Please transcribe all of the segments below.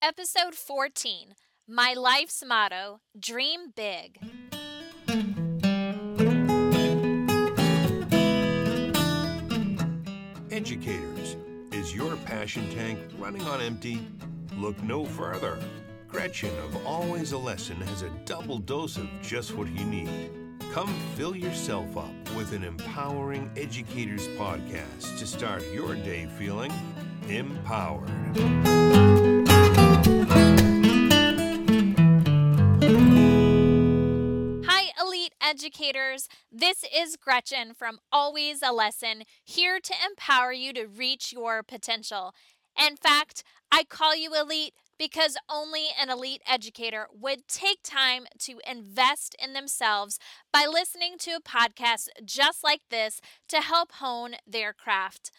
Episode 14 My Life's Motto Dream Big. Educators, is your passion tank running on empty? Look no further. Gretchen of Always a Lesson has a double dose of just what you need. Come fill yourself up with an empowering educators podcast to start your day feeling empowered. Educators. This is Gretchen from Always a Lesson, here to empower you to reach your potential. In fact, I call you elite because only an elite educator would take time to invest in themselves by listening to a podcast just like this to help hone their craft.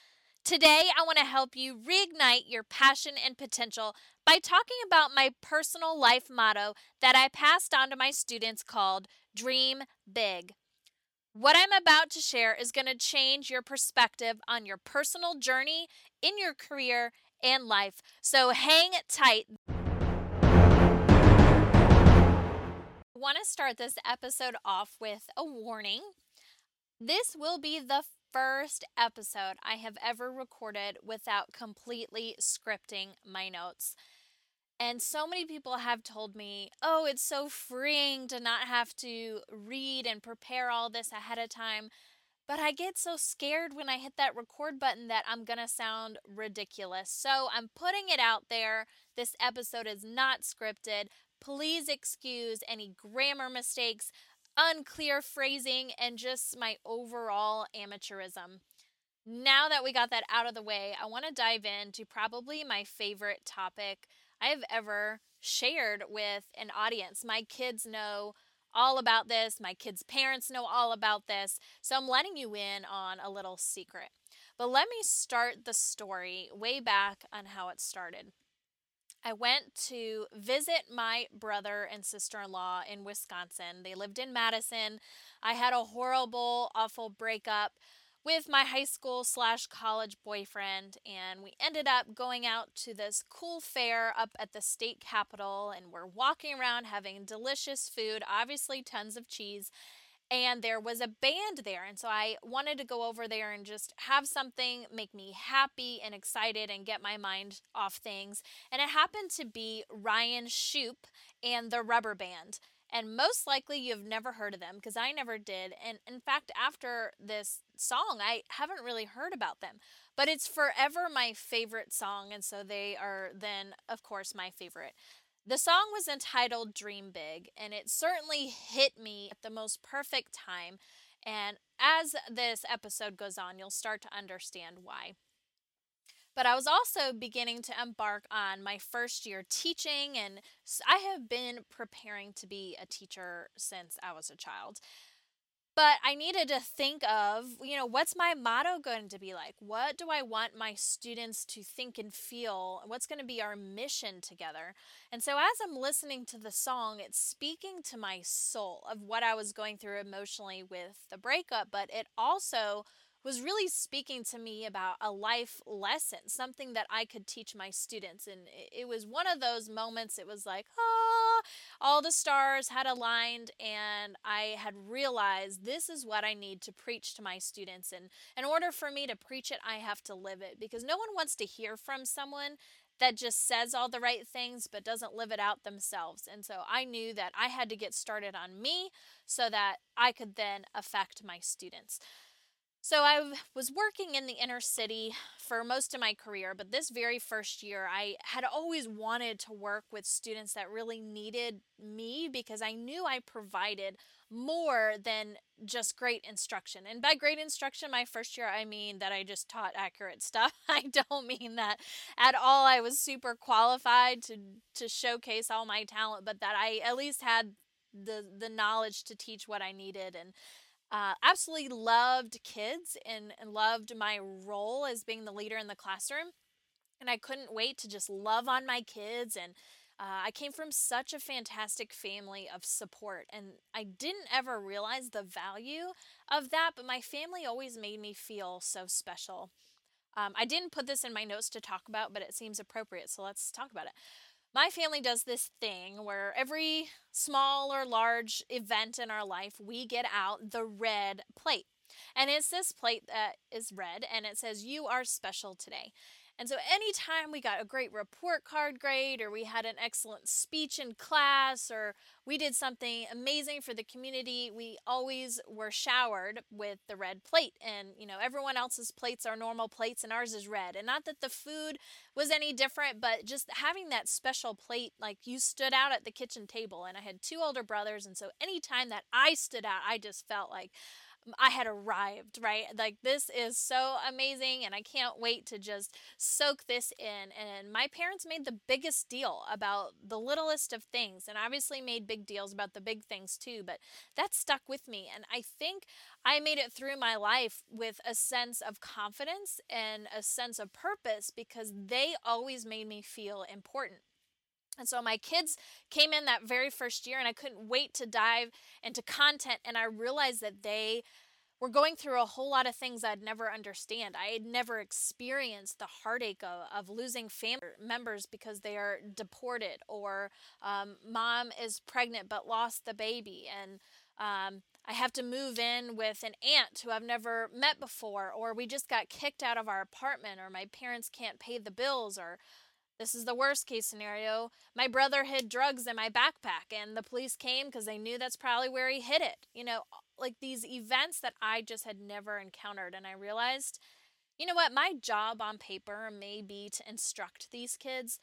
Today, I want to help you reignite your passion and potential by talking about my personal life motto that I passed on to my students called Dream Big. What I'm about to share is going to change your perspective on your personal journey, in your career, and life. So hang tight. I want to start this episode off with a warning. This will be the first episode I have ever recorded without completely scripting my notes. And so many people have told me, oh, it's so freeing to not have to read and prepare all this ahead of time. But I get so scared when I hit that record button that I'm going to sound ridiculous. So I'm putting it out there. This episode is not scripted. Please excuse any grammar mistakes, unclear phrasing, and just my overall amateurism. Now that we got that out of the way, I want to dive into probably my favorite topic I have ever shared with an audience. My kids know all about this, my kids' parents know all about this, so I'm letting you in on a little secret. But let me start the story way back on how it started. I went to visit my brother and sister in law in Wisconsin. They lived in Madison. I had a horrible, awful breakup with my high school slash college boyfriend, and we ended up going out to this cool fair up at the state capitol, and we're walking around having delicious food, obviously tons of cheese. And there was a band there, and so I wanted to go over there and just have something make me happy and excited and get my mind off things. And it happened to be Ryan Shupe and the Rubber Band and most likely you've never heard of them because I never did. And in fact, after this song, I haven't really heard about them. But it's forever my favorite song, and so they are then, of course, my favorite. The song was entitled Dream Big, and it certainly hit me at the most perfect time. And as this episode goes on, you'll start to understand why. But I was also beginning to embark on my first year teaching, and I have been preparing to be a teacher since I was a child. But I needed to think of, you know, what's my motto going to be like? What do I want my students to think and feel? What's going to be our mission together? And so as I'm listening to the song, it's speaking to my soul of what I was going through emotionally with the breakup, but it also was really speaking to me about a life lesson, something that I could teach my students. And it was one of those moments, it was like, oh, all the stars had aligned, and I had realized this is what I need to preach to my students. And in order for me to preach it, I have to live it because no one wants to hear from someone that just says all the right things but doesn't live it out themselves. And so I knew that I had to get started on me so that I could then affect my students. So I was working in the inner city for most of my career, but this very first year, I had always wanted to work with students that really needed me because I knew I provided more than just great instruction. And by great instruction, my first year, I mean that I just taught accurate stuff. I don't mean that at all. I was super qualified to to showcase all my talent, but that I at least had the the knowledge to teach what I needed and uh, absolutely loved kids and, and loved my role as being the leader in the classroom. And I couldn't wait to just love on my kids. And uh, I came from such a fantastic family of support. And I didn't ever realize the value of that, but my family always made me feel so special. Um, I didn't put this in my notes to talk about, but it seems appropriate. So let's talk about it. My family does this thing where every small or large event in our life, we get out the red plate. And it's this plate that is red and it says, You are special today. And so, anytime we got a great report card grade, or we had an excellent speech in class, or we did something amazing for the community, we always were showered with the red plate. And, you know, everyone else's plates are normal plates, and ours is red. And not that the food was any different, but just having that special plate, like you stood out at the kitchen table. And I had two older brothers. And so, anytime that I stood out, I just felt like, I had arrived, right? Like, this is so amazing, and I can't wait to just soak this in. And my parents made the biggest deal about the littlest of things, and obviously made big deals about the big things too, but that stuck with me. And I think I made it through my life with a sense of confidence and a sense of purpose because they always made me feel important. And so my kids came in that very first year, and I couldn't wait to dive into content. And I realized that they were going through a whole lot of things I'd never understand. I had never experienced the heartache of, of losing family members because they are deported, or um, mom is pregnant but lost the baby, and um, I have to move in with an aunt who I've never met before, or we just got kicked out of our apartment, or my parents can't pay the bills, or this is the worst case scenario. My brother hid drugs in my backpack, and the police came because they knew that's probably where he hid it. You know, like these events that I just had never encountered. And I realized, you know what, my job on paper may be to instruct these kids,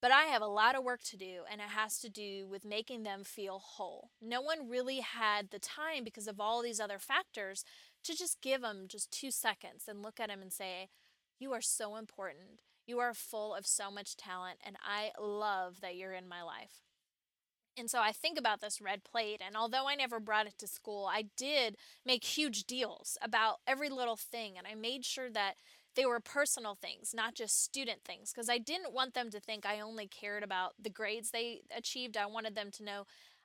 but I have a lot of work to do, and it has to do with making them feel whole. No one really had the time because of all these other factors to just give them just two seconds and look at them and say, You are so important. You are full of so much talent, and I love that you're in my life. And so I think about this red plate, and although I never brought it to school, I did make huge deals about every little thing, and I made sure that they were personal things, not just student things, because I didn't want them to think I only cared about the grades they achieved. I wanted them to know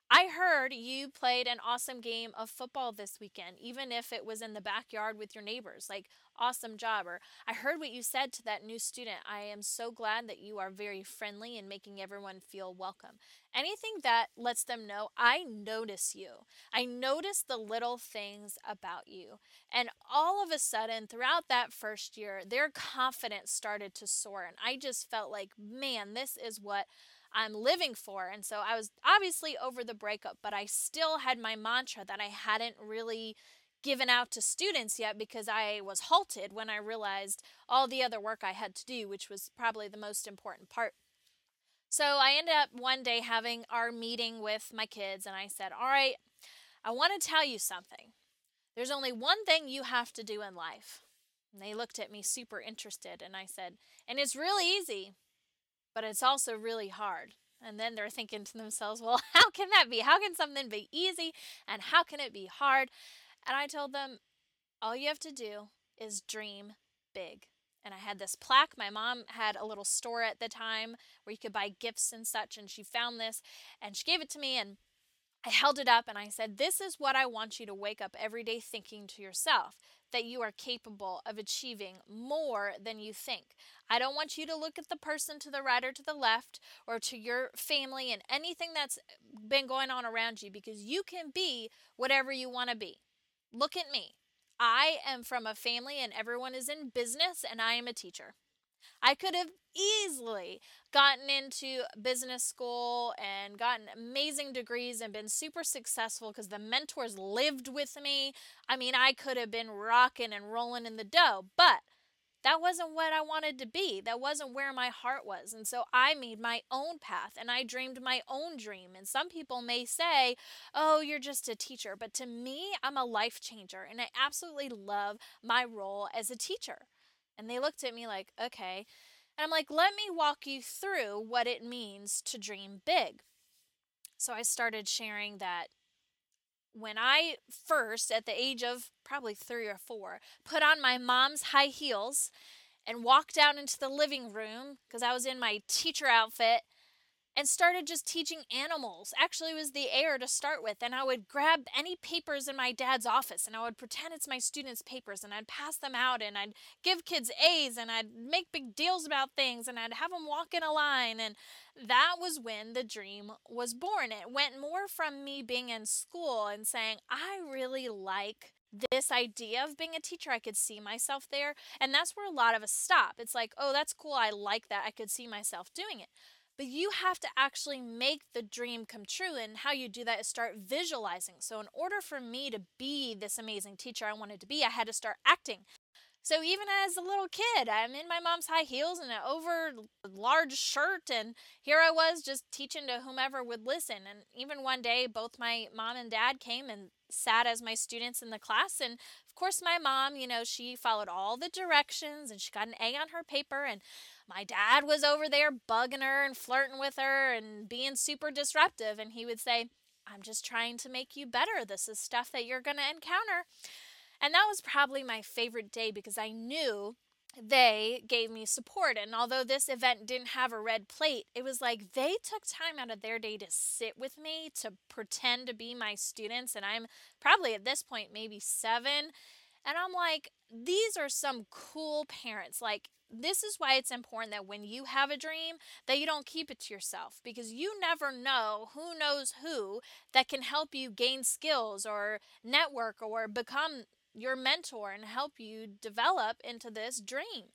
I heard you played an awesome game of football this weekend, even if it was in the backyard with your neighbors. Like, awesome job. Or I heard what you said to that new student. I am so glad that you are very friendly and making everyone feel welcome. Anything that lets them know, I notice you. I notice the little things about you. And all of a sudden, throughout that first year, their confidence started to soar. And I just felt like, man, this is what I'm living for. And so I was obviously over the breakup, but I still had my mantra that I hadn't really given out to students yet because I was halted when I realized all the other work I had to do, which was probably the most important part. So I ended up one day having our meeting with my kids, and I said, All right, I want to tell you something. There's only one thing you have to do in life. And they looked at me super interested, and I said, And it's really easy but it's also really hard. And then they're thinking to themselves, well, how can that be? How can something be easy and how can it be hard? And I told them, all you have to do is dream big. And I had this plaque. My mom had a little store at the time where you could buy gifts and such. And she found this and she gave it to me. And I held it up and I said, This is what I want you to wake up every day thinking to yourself that you are capable of achieving more than you think. I don't want you to look at the person to the right or to the left or to your family and anything that's been going on around you because you can be whatever you want to be. Look at me. I am from a family and everyone is in business and I am a teacher. I could have easily gotten into business school and gotten amazing degrees and been super successful because the mentors lived with me. I mean, I could have been rocking and rolling in the dough, but that wasn't what I wanted to be. That wasn't where my heart was. And so I made my own path and I dreamed my own dream. And some people may say, oh, you're just a teacher. But to me, I'm a life changer and I absolutely love my role as a teacher. And they looked at me like, okay. And I'm like, let me walk you through what it means to dream big. So I started sharing that when I first, at the age of probably three or four, put on my mom's high heels and walked out into the living room because I was in my teacher outfit, and started just teaching animals. Actually, was the air to start with. And I would grab any papers in my dad's office and I would pretend it's my students' papers and I'd pass them out and I'd give kids A's and I'd make big deals about things and I'd have them walk in a line. And that was when the dream was born. It went more from me being in school and saying, I really like this idea of being a teacher. I could see myself there. And that's where a lot of us stop. It's like, oh, that's cool. I like that. I could see myself doing it. But you have to actually make the dream come true. And how you do that is start visualizing. So, in order for me to be this amazing teacher I wanted to be, I had to start acting. So even as a little kid, I'm in my mom's high heels and an over large shirt, and here I was just teaching to whomever would listen. And even one day, both my mom and dad came and sat as my students in the class. And of course, my mom, you know, she followed all the directions and she got an A on her paper. And my dad was over there bugging her and flirting with her and being super disruptive. And he would say, I'm just trying to make you better. This is stuff that you're going to encounter. And that was probably my favorite day because I knew they gave me support. And although this event didn't have a red plate, it was like they took time out of their day to sit with me, to pretend to be my students. And I'm probably at this point maybe seven. And I'm like, these are some cool parents. Like, this is why it's important that when you have a dream that you don't keep it to yourself because you never know who knows who that can help you gain skills or network or become your mentor and help you develop into this dream.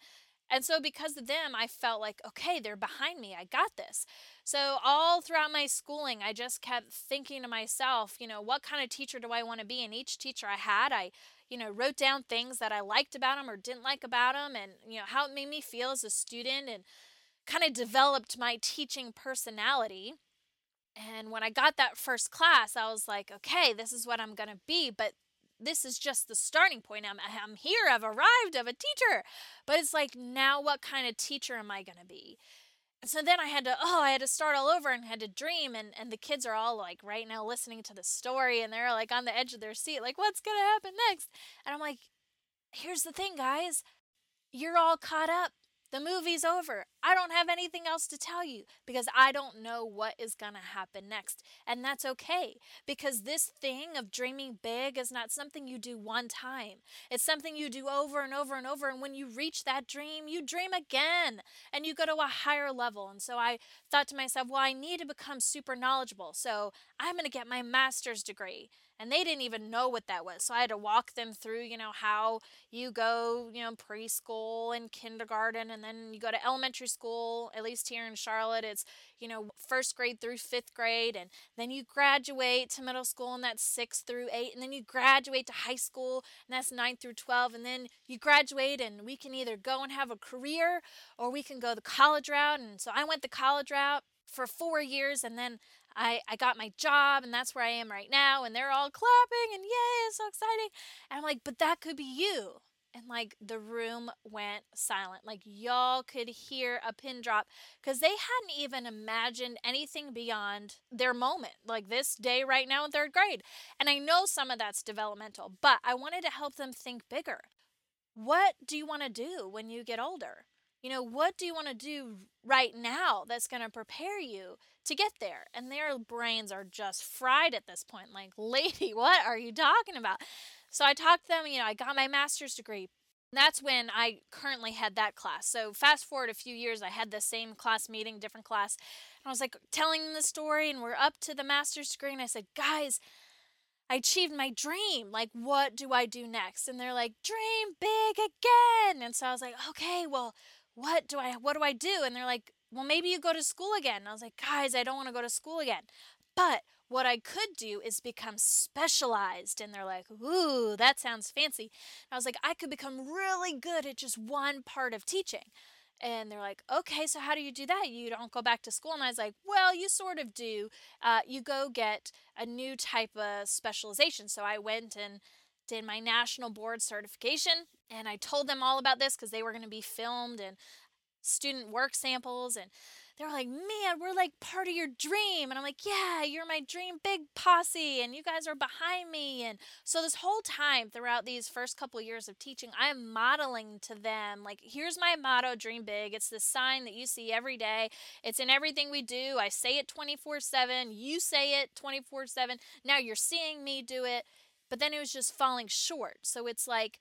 And so, because of them, I felt like, okay, they're behind me. I got this. So, all throughout my schooling, I just kept thinking to myself, you know, what kind of teacher do I want to be? And each teacher I had, I, you know, wrote down things that I liked about them or didn't like about them and, you know, how it made me feel as a student and kind of developed my teaching personality. And when I got that first class, I was like, okay, this is what I'm going to be. But this is just the starting point. I'm, I'm here, I've arrived, I'm a teacher. But it's like, now what kind of teacher am I going to be? So then I had to, oh, I had to start all over and had to dream. And, and the kids are all like right now listening to the story and they're like on the edge of their seat, like, what's going to happen next? And I'm like, here's the thing, guys. You're all caught up. The movie's over. I don't have anything else to tell you because I don't know what is going to happen next. And that's okay because this thing of dreaming big is not something you do one time. It's something you do over and over and over. And when you reach that dream, you dream again and you go to a higher level. And so I thought to myself, well, I need to become super knowledgeable. So I'm going to get my master's degree and they didn't even know what that was. So I had to walk them through, you know, how you go, you know, preschool and kindergarten, and then you go to elementary school. At least here in Charlotte, it's, you know, first grade through fifth grade, and then you graduate to middle school, and that's six through eight, and then you graduate to high school, and that's nine through 12, and then you graduate, and we can either go and have a career or we can go the college route. And so I went the college route for four years and then I, I got my job and that's where I am right now. And they're all clapping and yay, it's so exciting. And I'm like, but that could be you. And like the room went silent. Like y'all could hear a pin drop because they hadn't even imagined anything beyond their moment, like this day right now in third grade. And I know some of that's developmental, but I wanted to help them think bigger. What do you want to do when you get older? You know, what do you want to do right now that's going to prepare you to get there? And their brains are just fried at this point. Like, lady, what are you talking about? So I talked to them, you know, I got my master's degree. That's when I currently had that class. So fast forward a few years, I had the same class meeting, different class. And I was like telling them the story, and we're up to the master's degree. And I said, guys, I achieved my dream. Like, what do I do next? And they're like, dream big again. And so I was like, okay, well, what do I what do I do? And they're like, well, maybe you go to school again. And I was like, guys, I don't want to go to school again. But what I could do is become specialized. And they're like, ooh, that sounds fancy. And I was like, I could become really good at just one part of teaching. And they're like, okay, so how do you do that? You don't go back to school. And I was like, well, you sort of do. Uh, you go get a new type of specialization. So I went and did my national board certification and I told them all about this because they were going to be filmed and student work samples and they're like, man, we're like part of your dream. And I'm like, yeah, you're my dream big posse, and you guys are behind me. And so this whole time throughout these first couple years of teaching, I am modeling to them, like, here's my motto, dream big. It's the sign that you see every day. It's in everything we do. I say it 24 7. You say it 24 7. Now you're seeing me do it. But then it was just falling short. So it's like,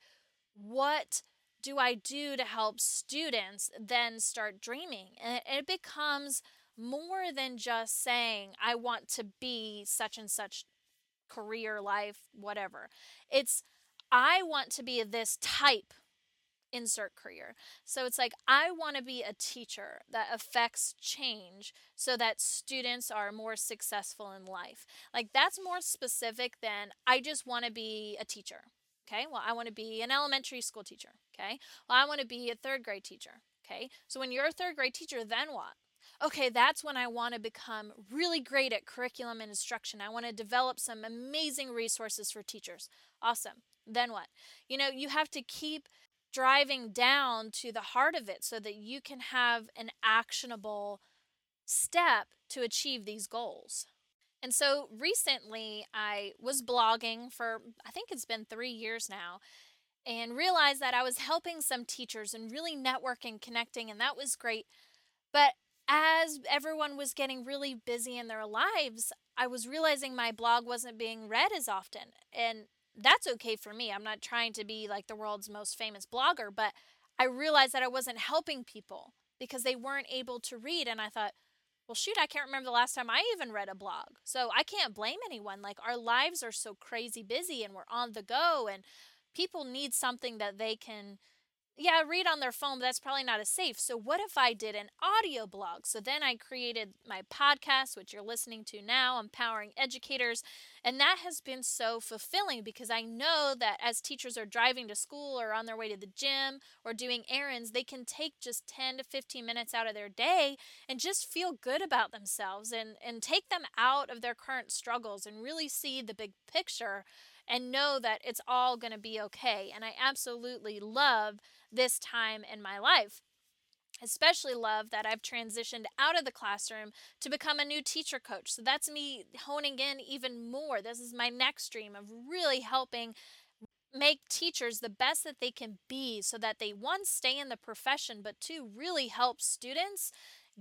what do I do to help students then start dreaming? And it becomes more than just saying, I want to be such and such career, life, whatever. It's, I want to be this type insert career. So it's like, I want to be a teacher that affects change so that students are more successful in life. Like, that's more specific than I just want to be a teacher. Okay, well, I want to be an elementary school teacher. Okay, well, I want to be a third grade teacher. Okay, so when you're a third grade teacher, then what? Okay, that's when I want to become really great at curriculum and instruction. I want to develop some amazing resources for teachers. Awesome. Then what? You know, you have to keep driving down to the heart of it so that you can have an actionable step to achieve these goals. And so recently I was blogging for, I think it's been three years now, and realized that I was helping some teachers and really networking, connecting, and that was great. But as everyone was getting really busy in their lives, I was realizing my blog wasn't being read as often. And that's okay for me. I'm not trying to be like the world's most famous blogger, but I realized that I wasn't helping people because they weren't able to read. And I thought, well, shoot, I can't remember the last time I even read a blog. So I can't blame anyone. Like, our lives are so crazy busy and we're on the go, and people need something that they can yeah, read on their phone, but that's probably not as safe. So, what if I did an audio blog? So, then I created my podcast, which you're listening to now, Empowering Educators. And that has been so fulfilling because I know that as teachers are driving to school or on their way to the gym or doing errands, they can take just 10 to 15 minutes out of their day and just feel good about themselves and, and take them out of their current struggles and really see the big picture and know that it's all going to be okay. And I absolutely love this time in my life. Especially love that I've transitioned out of the classroom to become a new teacher coach. So that's me honing in even more. This is my next dream of really helping make teachers the best that they can be so that they one stay in the profession but two really help students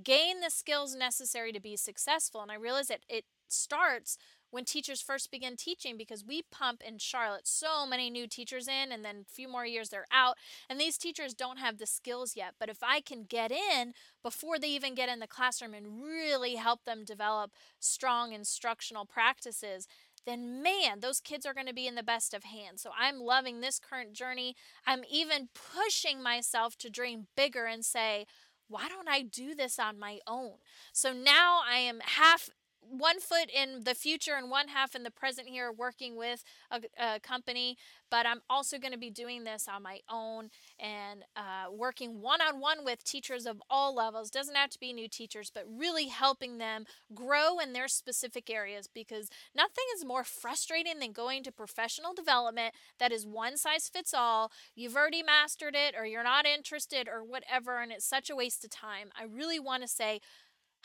gain the skills necessary to be successful and i realize that it starts when teachers first begin teaching because we pump in Charlotte so many new teachers in and then a few more years they're out and these teachers don't have the skills yet but if I can get in before they even get in the classroom and really help them develop strong instructional practices then man, those kids are going to be in the best of hands. So I'm loving this current journey. I'm even pushing myself to dream bigger and say, why don't I do this on my own? So now I am half one foot in the future and one half in the present here working with a, a company but i'm also going to be doing this on my own and uh, working one-on-one with teachers of all levels. Doesn't have to be new teachers but really helping them grow in their specific areas because nothing is more frustrating than going to professional development that is one size fits all you've already mastered it or you're not interested or whatever and it's such a waste of time. I really want to say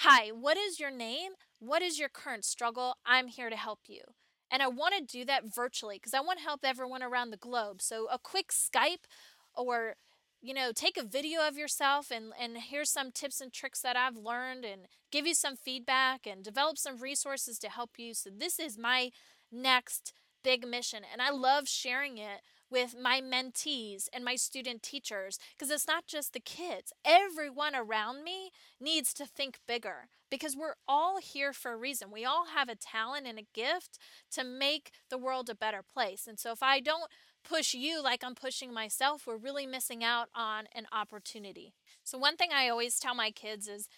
Hi, what is your name? What is your current struggle? I'm here to help you. And I want to do that virtually because I want to help everyone around the globe. So a quick Skype or you know, take a video of yourself and, and here's some tips and tricks that I've learned and give you some feedback and develop some resources to help you. So, this is my next big mission. And I love sharing it with my mentees and my student teachers because it's not just the kids. Everyone around me needs to think bigger because we're all here for a reason. We all have a talent and a gift to make the world a better place. And so if I don't push you like I'm pushing myself, we're really missing out on an opportunity. So, one thing I always tell my kids is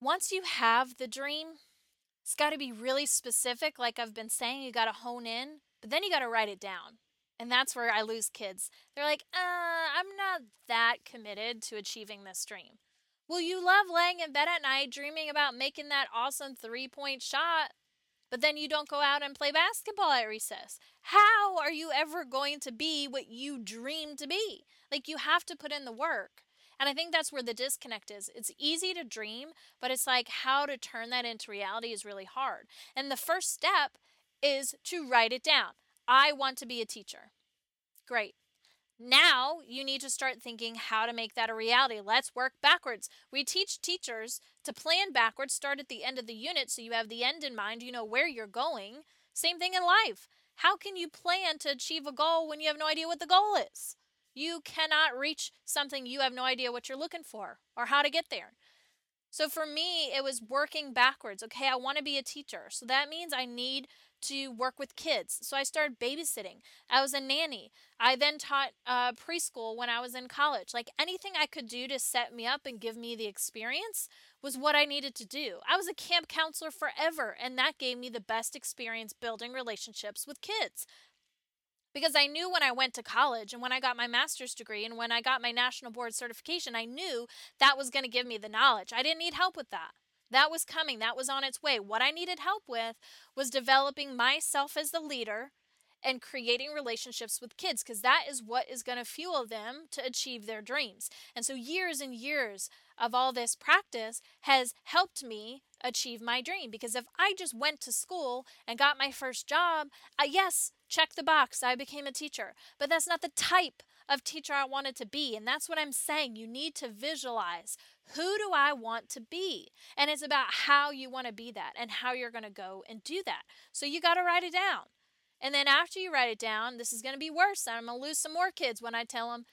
once you have the dream, it's got to be really specific. Like I've been saying, you got to hone in, but then you got to write it down. And that's where I lose kids. They're like, uh, I'm not that committed to achieving this dream. Well, you love laying in bed at night dreaming about making that awesome three point shot, but then you don't go out and play basketball at recess. How are you ever going to be what you dream to be? Like, you have to put in the work. And I think that's where the disconnect is. It's easy to dream, but it's like how to turn that into reality is really hard. And the first step is to write it down. I want to be a teacher. Great. Now you need to start thinking how to make that a reality. Let's work backwards. We teach teachers to plan backwards, start at the end of the unit so you have the end in mind, you know where you're going. Same thing in life. How can you plan to achieve a goal when you have no idea what the goal is? You cannot reach something you have no idea what you're looking for or how to get there. So for me, it was working backwards. Okay, I want to be a teacher. So that means I need to work with kids. So I started babysitting. I was a nanny. I then taught uh, preschool when I was in college. Like anything I could do to set me up and give me the experience was what I needed to do. I was a camp counselor forever, and that gave me the best experience building relationships with kids. Because I knew when I went to college and when I got my master's degree and when I got my national board certification, I knew that was going to give me the knowledge. I didn't need help with that. That was coming, that was on its way. What I needed help with was developing myself as the leader and creating relationships with kids because that is what is going to fuel them to achieve their dreams. And so, years and years of all this practice has helped me achieve my dream because if I just went to school and got my first job, uh, yes, check the box, I became a teacher, but that's not the type of teacher I wanted to be. And that's what I'm saying. You need to visualize who do I want to be? And it's about how you want to be that and how you're going to go and do that. So you got to write it down. And then after you write it down, this is going to be worse. I'm going to lose some more kids when I tell them,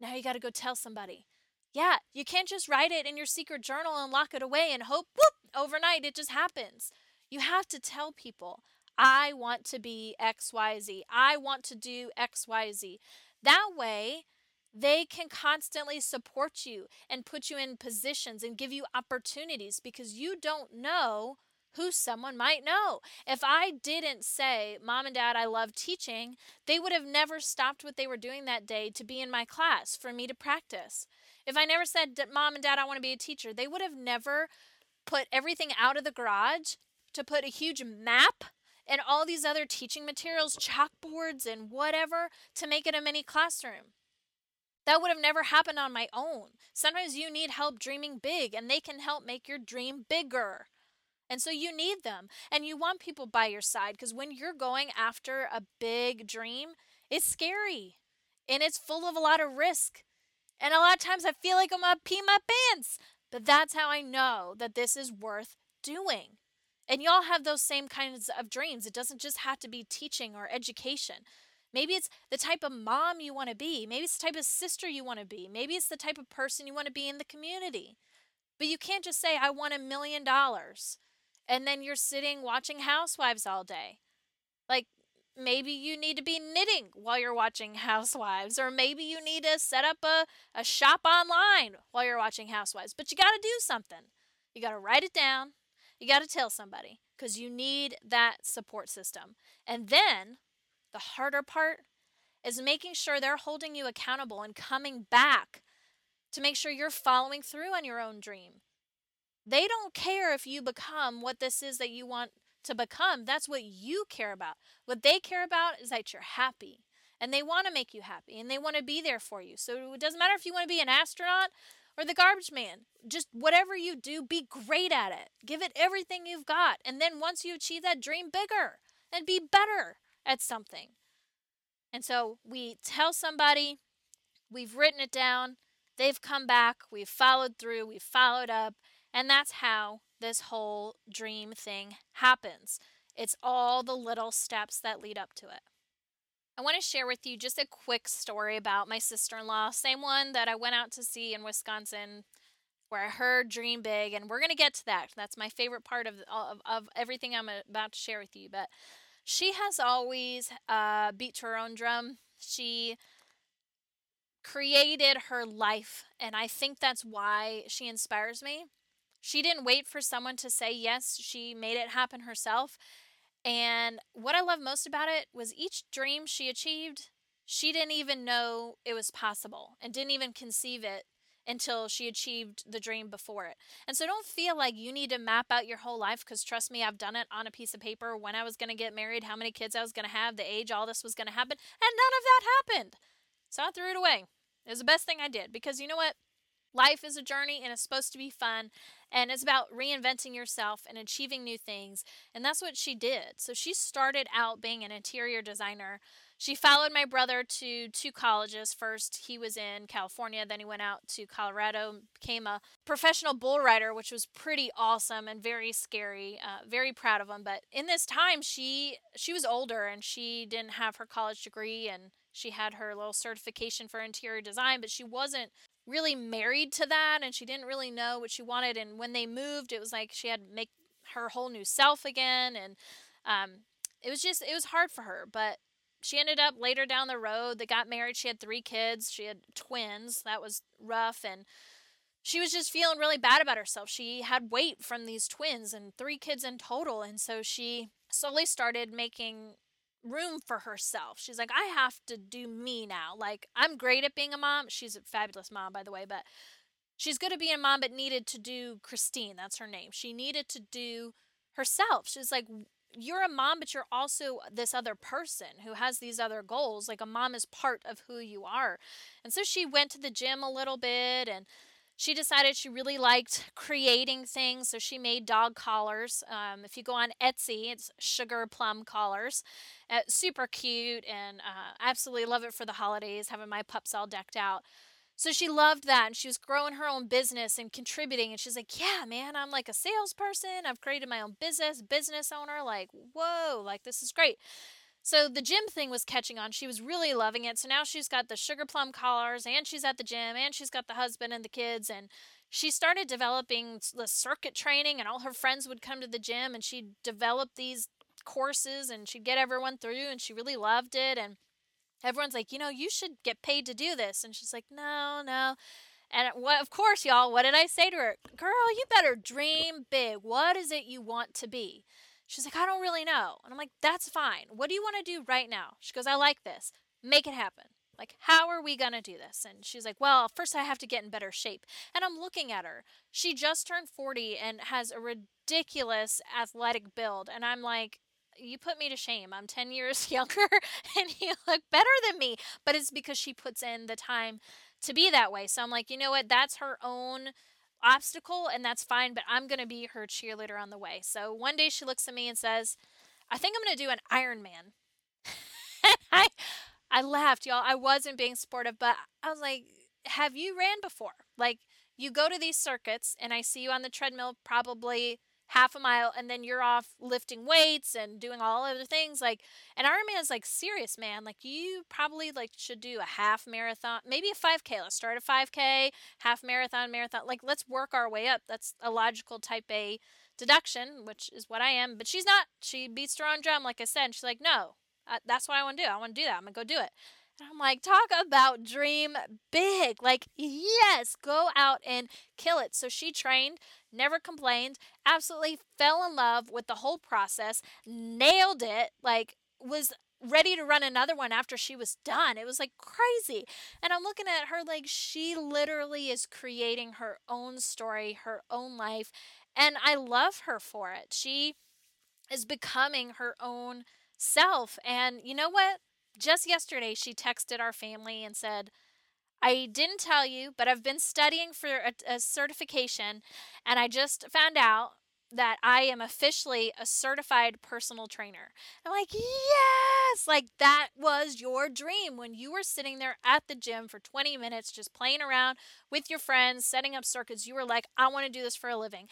now you got to go tell somebody. Yeah, you can't just write it in your secret journal and lock it away and hope, whoop, overnight it just happens. You have to tell people, I want to be XYZ. I want to do XYZ. That way, they can constantly support you and put you in positions and give you opportunities because you don't know who someone might know. If I didn't say, Mom and Dad, I love teaching, they would have never stopped what they were doing that day to be in my class for me to practice. If I never said, Mom and Dad, I want to be a teacher, they would have never put everything out of the garage to put a huge map and all these other teaching materials, chalkboards, and whatever to make it a mini classroom. That would have never happened on my own. Sometimes you need help dreaming big, and they can help make your dream bigger. And so you need them, and you want people by your side because when you're going after a big dream, it's scary and it's full of a lot of risk. And a lot of times I feel like I'm gonna pee my pants, but that's how I know that this is worth doing. And y'all have those same kinds of dreams. It doesn't just have to be teaching or education. Maybe it's the type of mom you want to be. Maybe it's the type of sister you want to be. Maybe it's the type of person you want to be in the community. But you can't just say, I want a million dollars. And then you're sitting watching Housewives all day. Like, maybe you need to be knitting while you're watching Housewives. Or maybe you need to set up a, a shop online while you're watching Housewives. But you got to do something. You got to write it down. You got to tell somebody because you need that support system. And then the harder part is making sure they're holding you accountable and coming back to make sure you're following through on your own dream. They don't care if you become what this is that you want to become. That's what you care about. What they care about is that you're happy and they want to make you happy and they want to be there for you. So it doesn't matter if you want to be an astronaut or the garbage man. Just whatever you do, be great at it. Give it everything you've got. And then once you achieve that, dream bigger and be better at something. And so we tell somebody, we've written it down, they've come back, we've followed through, we've followed up, and that's how this whole dream thing happens. It's all the little steps that lead up to it. I want to share with you just a quick story about my sister in law, same one that I went out to see in Wisconsin, where I heard dream big, and we're going to get to that. That's my favorite part of, of, of everything I'm about to share with you. But she has always uh, beat to her own drum. She created her life, and I think that's why she inspires me. She didn't wait for someone to say yes, she made it happen herself. And what I love most about it was each dream she achieved, she didn't even know it was possible and didn't even conceive it until she achieved the dream before it. And so don't feel like you need to map out your whole life because trust me, I've done it on a piece of paper when I was going to get married, how many kids I was going to have, the age all this was going to happen, and none of that happened. So I threw it away. It was the best thing I did because you know what? Life is a journey and it's supposed to be fun. And it's about reinventing yourself and achieving new things. And that's what she did. So she started out being an interior designer. She followed my brother to two colleges. First, he was in California, then he went out to Colorado, became a professional bull rider, which was pretty awesome and very scary. Uh, very proud of him. But in this time, she she was older and she didn't have her college degree and she had her little certification for interior design, but she wasn't really married to that and she didn't really know what she wanted and when they moved it was like she had to make her whole new self again and um, it was just it was hard for her but she ended up later down the road they got married she had three kids she had twins that was rough and she was just feeling really bad about herself she had weight from these twins and three kids in total and so she slowly started making room for herself. She's like, I have to do me now. Like, I'm great at being a mom. She's a fabulous mom, by the way, but she's good at being a mom, but needed to do Christine. That's her name. She needed to do herself. She's like, you're a mom, but you're also this other person who has these other goals. Like, a mom is part of who you are. And so she went to the gym a little bit and she decided she really liked creating things, so she made dog collars. Um, if you go on Etsy, it's sugar plum collars. Uh, super cute, and uh, absolutely love it for the holidays, having my pups all decked out. So she loved that, and she was growing her own business and contributing. And she's like, "Yeah, man, I'm like a salesperson. I've created my own business, business owner. Like, whoa, like this is great." So the gym thing was catching on. She was really loving it. So now she's got the sugar plum collars and she's at the gym and she's got the husband and the kids and she started developing the circuit training and all her friends would come to the gym and she developed these courses and she'd get everyone through and she really loved it and everyone's like, "You know, you should get paid to do this." And she's like, "No, no." And what of course, y'all, what did I say to her? Girl, you better dream big. What is it you want to be? She's like, I don't really know. And I'm like, that's fine. What do you want to do right now? She goes, I like this. Make it happen. Like, how are we going to do this? And she's like, Well, first I have to get in better shape. And I'm looking at her. She just turned 40 and has a ridiculous athletic build. And I'm like, You put me to shame. I'm 10 years younger and you look better than me. But it's because she puts in the time to be that way. So I'm like, You know what? That's her own obstacle and that's fine, but I'm going to be her cheerleader on the way. So one day she looks at me and says, I think I'm going to do an Ironman. I, I laughed, y'all. I wasn't being sportive, but I was like, have you ran before? Like, you go to these circuits and I see you on the treadmill probably half a mile and then you're off lifting weights and doing all other things like an Ironman is like serious man like you probably like should do a half marathon maybe a 5k let's start a 5k half marathon marathon like let's work our way up that's a logical type A deduction which is what I am but she's not she beats her own drum like I said she's like no uh, that's what I want to do I want to do that I'm gonna go do it I'm like, talk about dream big. Like, yes, go out and kill it. So she trained, never complained, absolutely fell in love with the whole process, nailed it, like, was ready to run another one after she was done. It was like crazy. And I'm looking at her like she literally is creating her own story, her own life. And I love her for it. She is becoming her own self. And you know what? Just yesterday, she texted our family and said, I didn't tell you, but I've been studying for a, a, certification, and I just found out that I am officially a certified personal trainer. I'm like, yes! Like, that was your dream when you were sitting there at the gym for 20 minutes just playing around with your friends, setting up circuits. You were like, I want to do this for a living.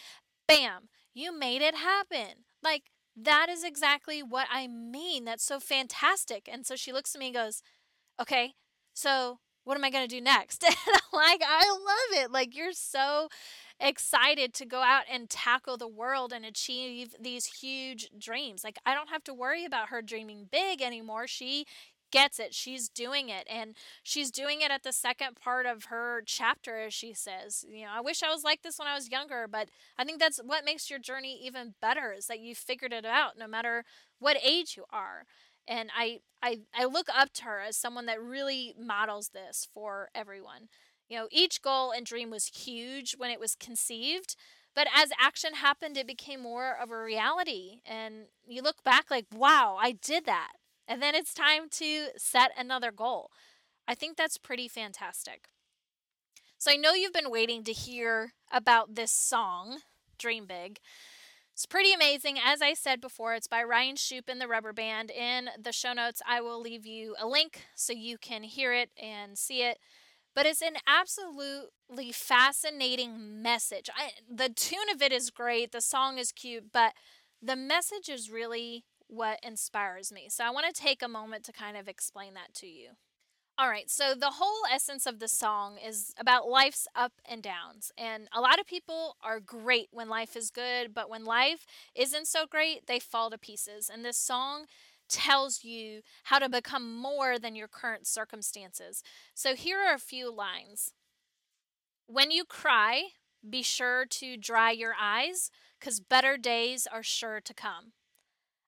Bam! You made it happen. Like, that is exactly what I mean. That's so fantastic. And so she looks at me and goes, Okay, so what am I going to do next? And I'm like, I love it. Like, you're so excited to go out and tackle the world and achieve these huge dreams. Like, I don't have to worry about her dreaming big anymore. She gets it. She's doing it. And she's doing it at the second part of her chapter, as she says. You know, I wish I was like this when I was younger, but I think that's what makes your journey even better is that you figured it out no matter what age you are. And I, I, I look up to her as someone that really models this for everyone. You know, each goal and dream was huge when it was conceived, but as action happened, it became more of a reality. And you look back like, wow, I did that. And then it's time to set another goal. I think that's pretty fantastic. So I know you've been waiting to hear about this song, Dream Big. It's pretty amazing. As I said before, it's by Ryan Shupe and the Rubber Band. In the show notes, I will leave you a link so you can hear it and see it. But it's an absolutely fascinating message. I, the tune of it is great, the song is cute, but the message is really what inspires me. So I want to take a moment to kind of explain that to you. All right, so the whole essence of the song is about life's up and downs. And a lot of people are great when life is good, but when life isn't so great, they fall to pieces. And this song tells you how to become more than your current circumstances. So here are a few lines When you cry, be sure to dry your eyes, because better days are sure to come.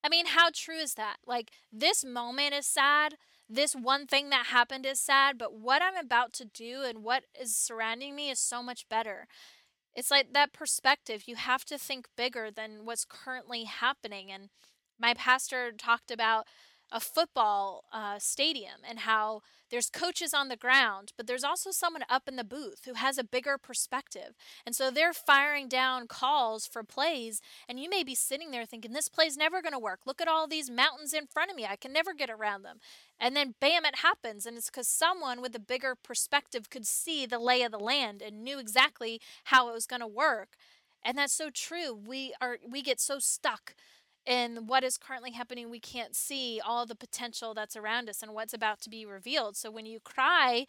I mean, how true is that? Like, this moment is sad this one thing that happened is sad, but what I'm about to do and what is surrounding me is so much better. It's like that perspective. You have to think bigger than what's currently happening. And my pastor talked about a football uh, stadium and how there's coaches on the ground, but there's also someone up in the booth who has a bigger perspective. And so they're firing down calls for plays, and you may be sitting there thinking, this play's never going to work. Look at all these mountains in front of me. I can never get around them. And then, bam, it happens. And it's because someone with a bigger perspective could see the lay of the land and knew exactly how it was going to work. And that's so true. We are we get so stuck in what is currently happening, we can't see all the potential that's around us and what's about to be revealed. So when you cry,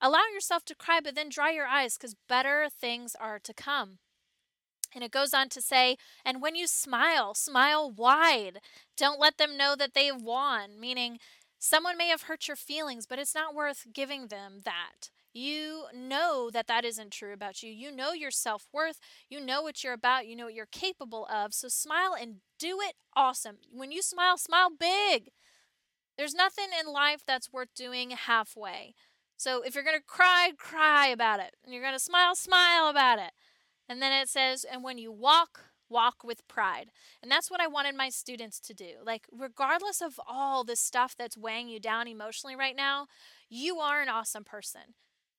allow yourself to cry, but then dry your eyes because better things are to come. And it goes on to say, and when you smile, smile wide. Don't let them know that they've won, meaning someone may have hurt your feelings, but it's not worth giving them that. You know that that isn't true about you. You know your self worth. You know what you're about. You know what you're capable of. So smile and do it awesome. When you smile, smile big. There's nothing in life that's worth doing halfway. So if you're going to cry, cry about it. And you're going to smile, smile about it. And then it says, and when you walk, walk with pride. And that's what I wanted my students to do. Like, regardless of all the stuff that's weighing you down emotionally right now, you are an awesome person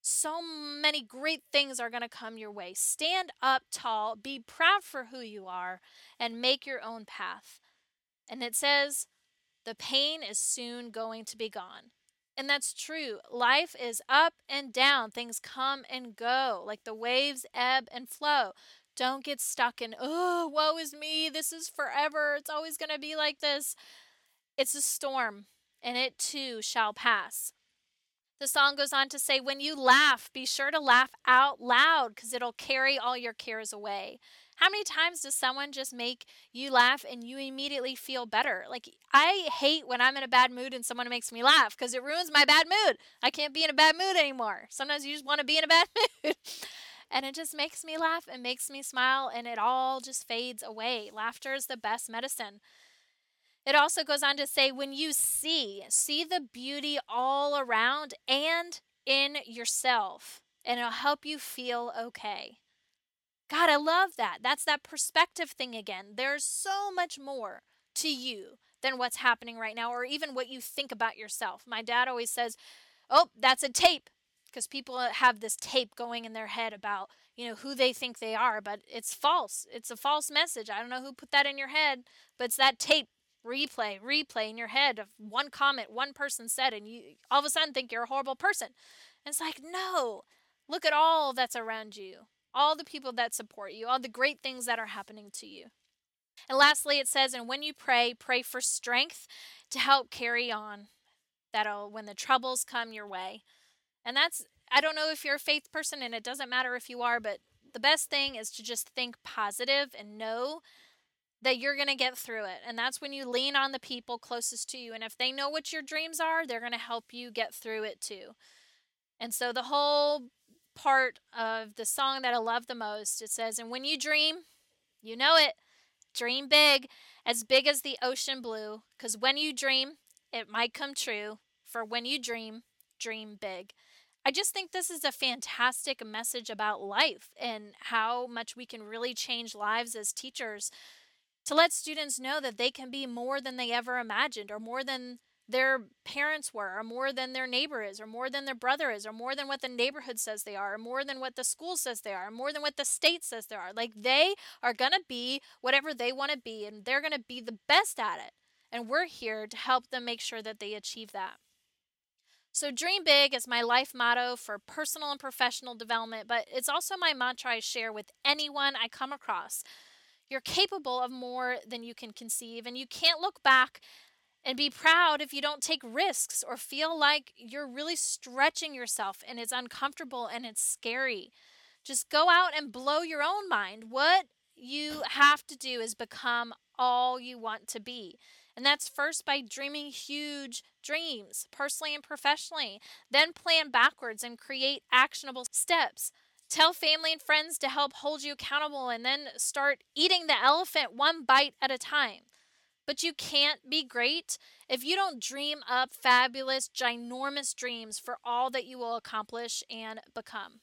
so many great things are going to come your way. Stand up tall, be proud for who you are, and make your own path. And it says, the pain is soon going to be gone. And that's true. Life is up and down. Things come and go, like the waves ebb and flow. Don't get stuck in, oh, woe is me. This is forever. It's always going to be like this. It's a storm, and it too shall pass. The song goes on to say, When you laugh, be sure to laugh out loud because it'll carry all your cares away. How many times does someone just make you laugh and you immediately feel better? Like, I hate when I'm in a bad mood and someone makes me laugh because it ruins my bad mood. I can't be in a bad mood anymore. Sometimes you just want to be in a bad mood. and it just makes me laugh and makes me smile and it all just fades away. Laughter is the best medicine. It also goes on to say, when you see, see the beauty all around and in yourself, and it'll help you feel okay. God, I love that. That's that perspective thing again. There's so much more to you than what's happening right now, or even what you think about yourself. My dad always says, Oh, that's a tape, because people have this tape going in their head about, you know, who they think they are, but it's false. It's a false message. I don't know who put that in your head, but it's that tape replay, replay in your head of one comment one person said, and you all of a sudden think you're a horrible person. And it's like, no, look at all that's around you, all the people that support you, all the great things that are happening to you. And lastly, it says, and when you pray, pray for strength to help carry on. That'll, when the troubles come your way. And that's, I don't know if you're a faith person, and it doesn't matter if you are, but the best thing is to just think positive and know that you're going to get through it. And that's when you lean on the people closest to you. And if they know what your dreams are, they're going to help you get through it too. And so the whole part of the song that I love the most, it says, And when you dream, you know it, dream big, as big as the ocean blue, because when you dream, it might come true. For when you dream, dream big. I just think this is a fantastic message about life and how much we can really change lives as teachers to let students know that they can be more than they ever imagined or more than their parents were, or more than their neighbor is, or more than their brother is, or more than what the neighborhood says they are, or more than what the school says they are, or more than what the state says they are. Like they are going to be whatever they want to be, and they're going to be the best at it. And we're here to help them make sure that they achieve that. So, dream big is my life motto for personal and professional development, but it's also my mantra I share with anyone I come across. You're capable of more than you can conceive, and you can't look back and be proud if you don't take risks or feel like you're really stretching yourself and it's uncomfortable and it's scary. Just go out and blow your own mind. What you have to do is become all you want to be. And that's first by dreaming huge dreams, personally and professionally. Then plan backwards and create actionable steps. Tell family and friends to help hold you accountable and then start eating the elephant one bite at a time. But you can't be great if you don't dream up fabulous, ginormous dreams for all that you will accomplish and become.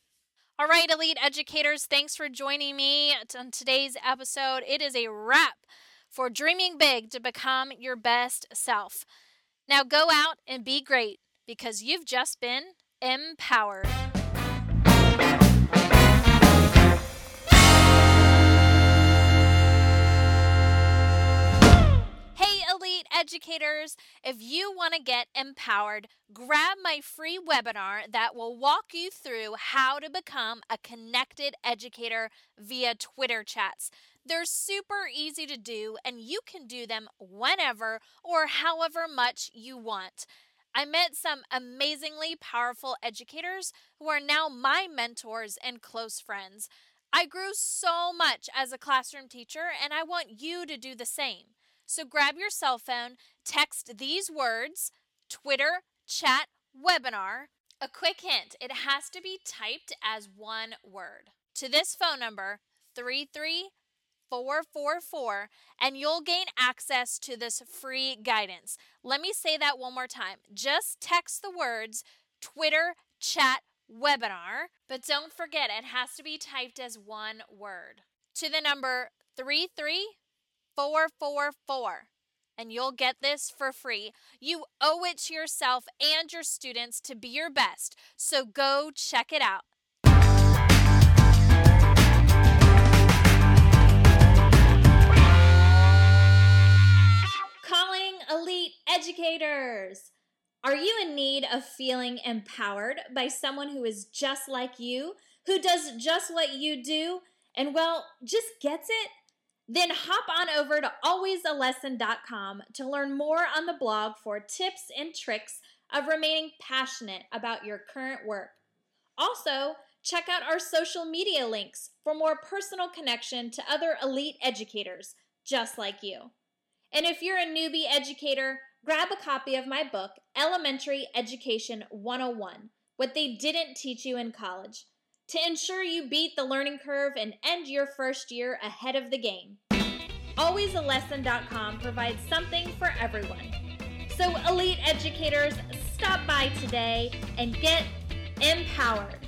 All right, elite educators, thanks for joining me on today's episode. It is a wrap for dreaming big to become your best self. Now go out and be great because you've just been empowered. Educators, if you want to get empowered, grab my free webinar that will walk you through how to become a connected educator via Twitter chats. They're super easy to do, and you can do them whenever or however much you want. I met some amazingly powerful educators who are now my mentors and close friends. I grew so much as a classroom teacher, and I want you to do the same. So grab your cell phone, text these words Twitter chat webinar. A quick hint it has to be typed as one word to this phone number 33444 and you'll gain access to this free guidance. Let me say that one more time. Just text the words Twitter chat webinar, but don't forget it has to be typed as one word to the number 33444. 444 and you'll get this for free. You owe it to yourself and your students to be your best, so go check it out. Calling elite educators. Are you in need of feeling empowered by someone who is just like you, who does just what you do, and well, just gets it? Then hop on over to alwaysalesson.com to learn more on the blog for tips and tricks of remaining passionate about your current work. Also, check out our social media links for more personal connection to other elite educators just like you. And if you're a newbie educator, grab a copy of my book, Elementary Education 101 What They Didn't Teach You in College to ensure you beat the learning curve and end your first year ahead of the game. AlwaysALesson.com provides something for everyone. So, elite educators, stop by today and get empowered.